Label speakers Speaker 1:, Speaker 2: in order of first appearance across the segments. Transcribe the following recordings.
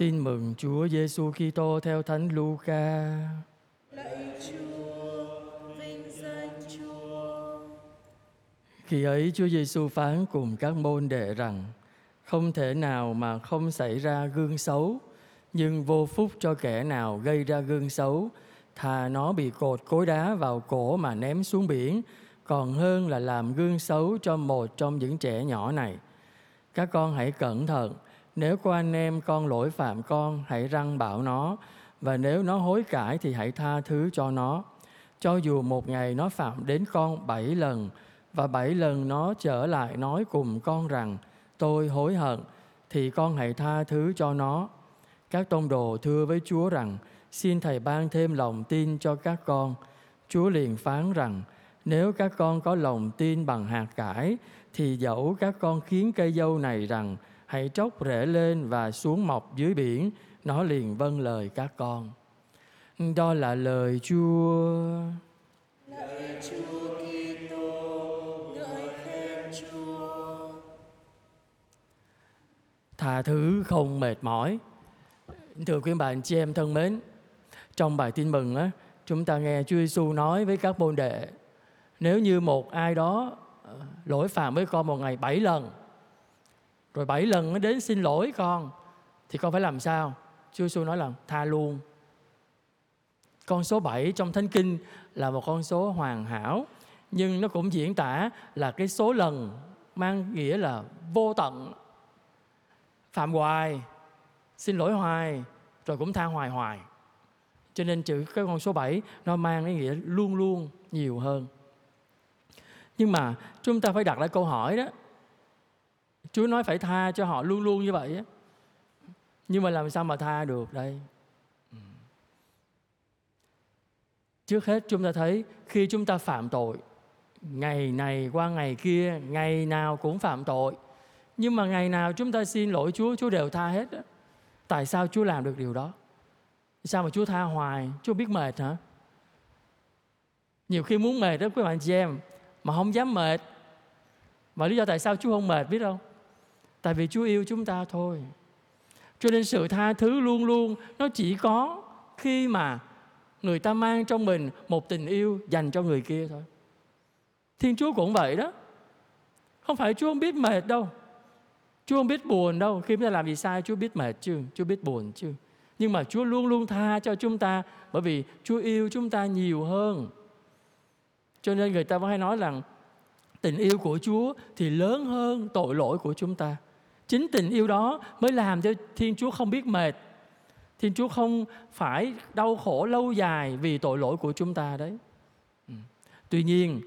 Speaker 1: Tin mừng Chúa Giêsu Kitô theo Thánh Luca.
Speaker 2: Lạy Chúa, vinh danh Chúa.
Speaker 1: Khi ấy Chúa Giêsu phán cùng các môn đệ rằng không thể nào mà không xảy ra gương xấu, nhưng vô phúc cho kẻ nào gây ra gương xấu, thà nó bị cột cối đá vào cổ mà ném xuống biển, còn hơn là làm gương xấu cho một trong những trẻ nhỏ này. Các con hãy cẩn thận, nếu có anh em con lỗi phạm con, hãy răng bảo nó, và nếu nó hối cải thì hãy tha thứ cho nó. Cho dù một ngày nó phạm đến con bảy lần, và bảy lần nó trở lại nói cùng con rằng tôi hối hận, thì con hãy tha thứ cho nó. Các tông đồ thưa với Chúa rằng xin Thầy ban thêm lòng tin cho các con. Chúa liền phán rằng nếu các con có lòng tin bằng hạt cải thì dẫu các con khiến cây dâu này rằng hãy tróc rễ lên và xuống mọc dưới biển, nó liền vâng lời các con. Đó là lời Chúa.
Speaker 2: Lạy Chúa Kitô, ngợi khen Chúa.
Speaker 1: Tha thứ không mệt mỏi. Thưa quý bạn chị em thân mến, trong bài tin mừng á, chúng ta nghe Chúa Giêsu nói với các môn đệ nếu như một ai đó ờ, lỗi phạm với con một ngày bảy lần rồi bảy lần nó đến xin lỗi con. Thì con phải làm sao? Chúa Giêsu nói là tha luôn. Con số 7 trong Thánh Kinh là một con số hoàn hảo, nhưng nó cũng diễn tả là cái số lần mang nghĩa là vô tận. Phạm hoài, xin lỗi hoài, rồi cũng tha hoài hoài. Cho nên chữ cái con số 7 nó mang ý nghĩa luôn luôn nhiều hơn. Nhưng mà chúng ta phải đặt lại câu hỏi đó Chúa nói phải tha cho họ luôn luôn như vậy á. Nhưng mà làm sao mà tha được đây? Trước hết chúng ta thấy khi chúng ta phạm tội, ngày này qua ngày kia, ngày nào cũng phạm tội. Nhưng mà ngày nào chúng ta xin lỗi Chúa Chúa đều tha hết tại sao Chúa làm được điều đó? Sao mà Chúa tha hoài? Chúa biết mệt hả? Nhiều khi muốn mệt đó quý bạn chị em, mà không dám mệt. Và lý do tại sao Chúa không mệt biết không? Tại vì Chúa yêu chúng ta thôi. Cho nên sự tha thứ luôn luôn, nó chỉ có khi mà người ta mang trong mình một tình yêu dành cho người kia thôi. Thiên chúa cũng vậy đó. Không phải chúa không biết mệt đâu. Chúa không biết buồn đâu. Khi chúng ta làm gì sai, chúa biết mệt chứ, chúa biết buồn chứ. Nhưng mà chúa luôn luôn tha cho chúng ta, bởi vì chúa yêu chúng ta nhiều hơn. Cho nên người ta vẫn hay nói rằng, tình yêu của chúa thì lớn hơn tội lỗi của chúng ta chính tình yêu đó mới làm cho thiên chúa không biết mệt Thiên Chúa không phải đau khổ lâu dài vì tội lỗi của chúng ta đấy. Ừ. Tuy nhiên,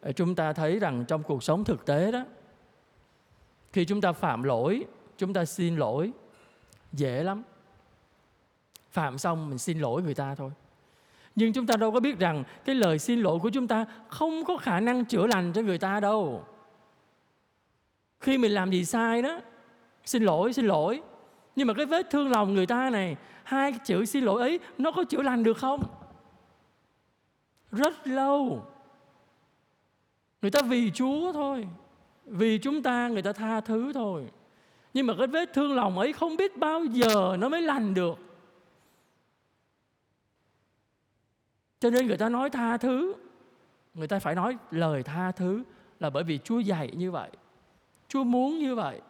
Speaker 1: ờ, chúng ta thấy rằng trong cuộc sống thực tế đó, khi chúng ta phạm lỗi, chúng ta xin lỗi, dễ lắm. Phạm xong mình xin lỗi người ta thôi. Nhưng chúng ta đâu có biết rằng cái lời xin lỗi của chúng ta không có khả năng chữa lành cho người ta đâu. Khi mình làm gì sai đó, xin lỗi, xin lỗi, nhưng mà cái vết thương lòng người ta này hai chữ xin lỗi ấy nó có chữa lành được không? Rất lâu. Người ta vì chúa thôi. Vì chúng ta người ta tha thứ thôi. Nhưng mà cái vết thương lòng ấy không biết bao giờ nó mới lành được. Cho nên người ta nói tha thứ. Người ta phải nói lời tha thứ là bởi vì chúa dạy như vậy. Chúa muốn như vậy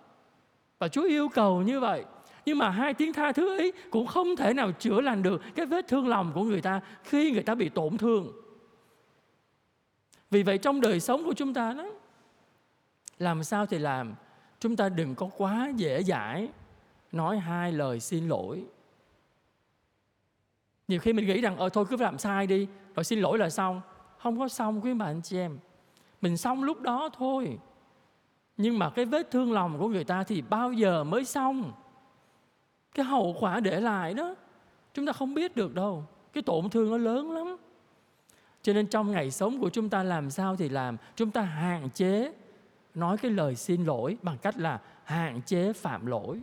Speaker 1: và chúa yêu cầu như vậy. Nhưng mà hai tiếng tha thứ ấy cũng không thể nào chữa lành được cái vết thương lòng của người ta khi người ta bị tổn thương. Vì vậy trong đời sống của chúng ta đó, làm sao thì làm? Chúng ta đừng có quá dễ dãi nói hai lời xin lỗi. Nhiều khi mình nghĩ rằng ờ thôi cứ làm sai đi, rồi xin lỗi là xong. Không có xong quý bạn chị em. Mình xong lúc đó thôi nhưng mà cái vết thương lòng của người ta thì bao giờ mới xong? Cái hậu quả để lại đó, chúng ta không biết được đâu. Cái tổn thương nó lớn lắm. Cho nên trong ngày sống của chúng ta làm sao thì làm? Chúng ta hạn chế nói cái lời xin lỗi bằng cách là hạn chế phạm lỗi.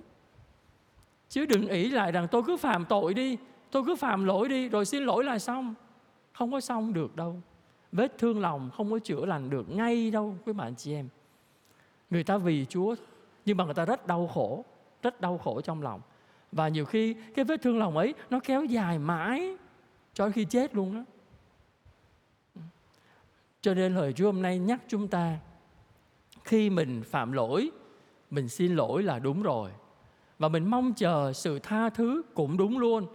Speaker 1: Chứ đừng ý lại rằng tôi cứ phạm tội đi, tôi cứ phạm lỗi đi, rồi xin lỗi là xong. Không có xong được đâu. Vết thương lòng không có chữa lành được ngay đâu, quý bạn chị em người ta vì chúa, nhưng mà người ta rất đau khổ, rất đau khổ trong lòng. Và nhiều khi cái vết thương lòng ấy nó kéo dài mãi cho đến khi chết luôn đó cho nên lời Chúa hôm nay nhắc chúng ta, khi mình phạm lỗi, mình xin lỗi là đúng rồi. Và mình mong chờ sự tha thứ cũng đúng luôn.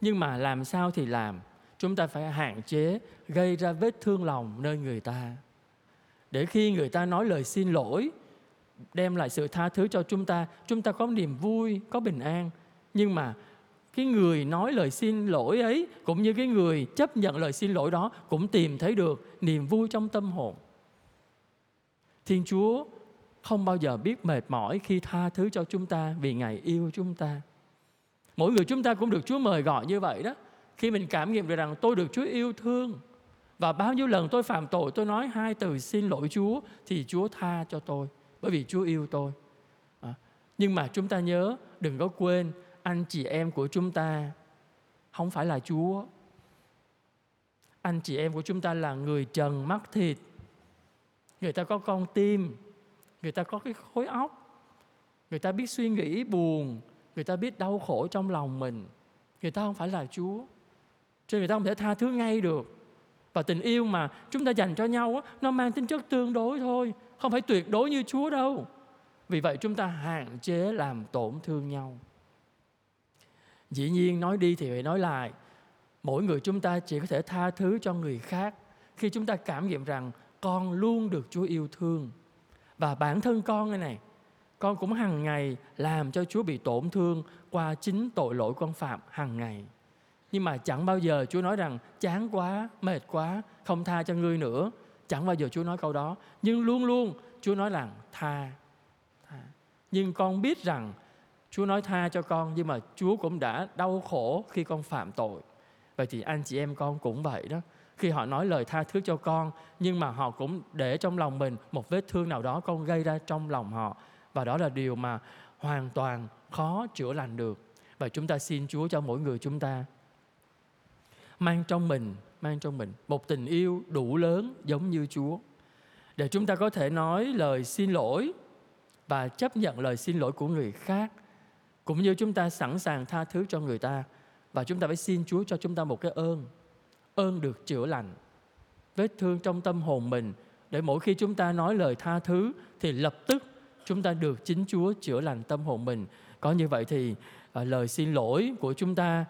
Speaker 1: Nhưng mà làm sao thì làm? Chúng ta phải hạn chế gây ra vết thương lòng nơi người ta. Để khi người ta nói lời xin lỗi đem lại sự tha thứ cho chúng ta. Chúng ta có niềm vui, có bình an. Nhưng mà cái người nói lời xin lỗi ấy, cũng như cái người chấp nhận lời xin lỗi đó, cũng tìm thấy được niềm vui trong tâm hồn. Thiên chúa không bao giờ biết mệt mỏi khi tha thứ cho chúng ta vì ngài yêu chúng ta. Mỗi người chúng ta cũng được chúa mời gọi như vậy đó. Khi mình cảm nghiệm được rằng tôi được chúa yêu thương, và bao nhiêu lần tôi phạm tội, tôi nói hai từ xin lỗi chúa, thì chúa tha cho tôi bởi vì chúa yêu tôi à, nhưng mà chúng ta nhớ đừng có quên anh chị em của chúng ta không phải là Chúa. Anh chị em của chúng ta là người trần mắt thịt. Người ta có con tim, người ta có cái khối óc. Người ta biết suy nghĩ buồn, người ta biết đau khổ trong lòng mình. Người ta không phải là Chúa. Cho nên người ta không thể tha thứ ngay được. Và tình yêu mà chúng ta dành cho nhau nó mang tính chất tương đối thôi, không phải tuyệt đối như Chúa đâu. Vì vậy chúng ta hạn chế làm tổn thương nhau dĩ nhiên nói đi thì phải nói lại mỗi người chúng ta chỉ có thể tha thứ cho người khác khi chúng ta cảm nghiệm rằng con luôn được Chúa yêu thương và bản thân con này này con cũng hàng ngày làm cho Chúa bị tổn thương qua chính tội lỗi con phạm hàng ngày nhưng mà chẳng bao giờ Chúa nói rằng chán quá, mệt quá, không tha cho ngươi nữa. Chẳng bao giờ Chúa nói câu đó. Nhưng luôn luôn Chúa nói rằng, tha. tha. Nhưng con biết rằng Chúa nói tha cho con, nhưng mà Chúa cũng đã đau khổ khi con phạm tội. Vậy thì anh chị em con cũng vậy đó. Khi họ nói lời tha thứ cho con, nhưng mà họ cũng để trong lòng mình một vết thương nào đó con gây ra trong lòng họ. Và đó là điều mà hoàn toàn khó chữa lành được. Và chúng ta xin Chúa cho mỗi người chúng ta mang trong mình, mang trong mình một tình yêu đủ lớn giống như Chúa. Để chúng ta có thể nói lời xin lỗi và chấp nhận lời xin lỗi của người khác cũng như chúng ta sẵn sàng tha thứ cho người ta và chúng ta phải xin Chúa cho chúng ta một cái ơn ơn được chữa lành vết thương trong tâm hồn mình để mỗi khi chúng ta nói lời tha thứ thì lập tức chúng ta được chính Chúa chữa lành tâm hồn mình có như vậy thì à, lời xin lỗi của chúng ta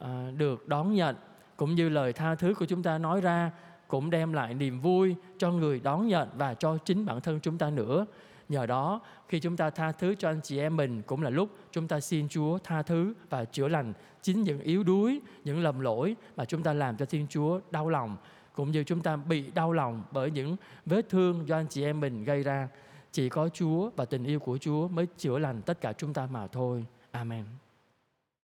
Speaker 1: à, được đón nhận cũng như lời tha thứ của chúng ta nói ra cũng đem lại niềm vui cho người đón nhận và cho chính bản thân chúng ta nữa Nhờ đó, khi chúng ta tha thứ cho anh chị em mình cũng là lúc chúng ta xin Chúa tha thứ và chữa lành chính những yếu đuối, những lầm lỗi mà chúng ta làm cho Thiên Chúa đau lòng cũng như chúng ta bị đau lòng bởi những vết thương do anh chị em mình gây ra. Chỉ có Chúa và tình yêu của Chúa mới chữa lành tất cả chúng ta mà thôi. Amen.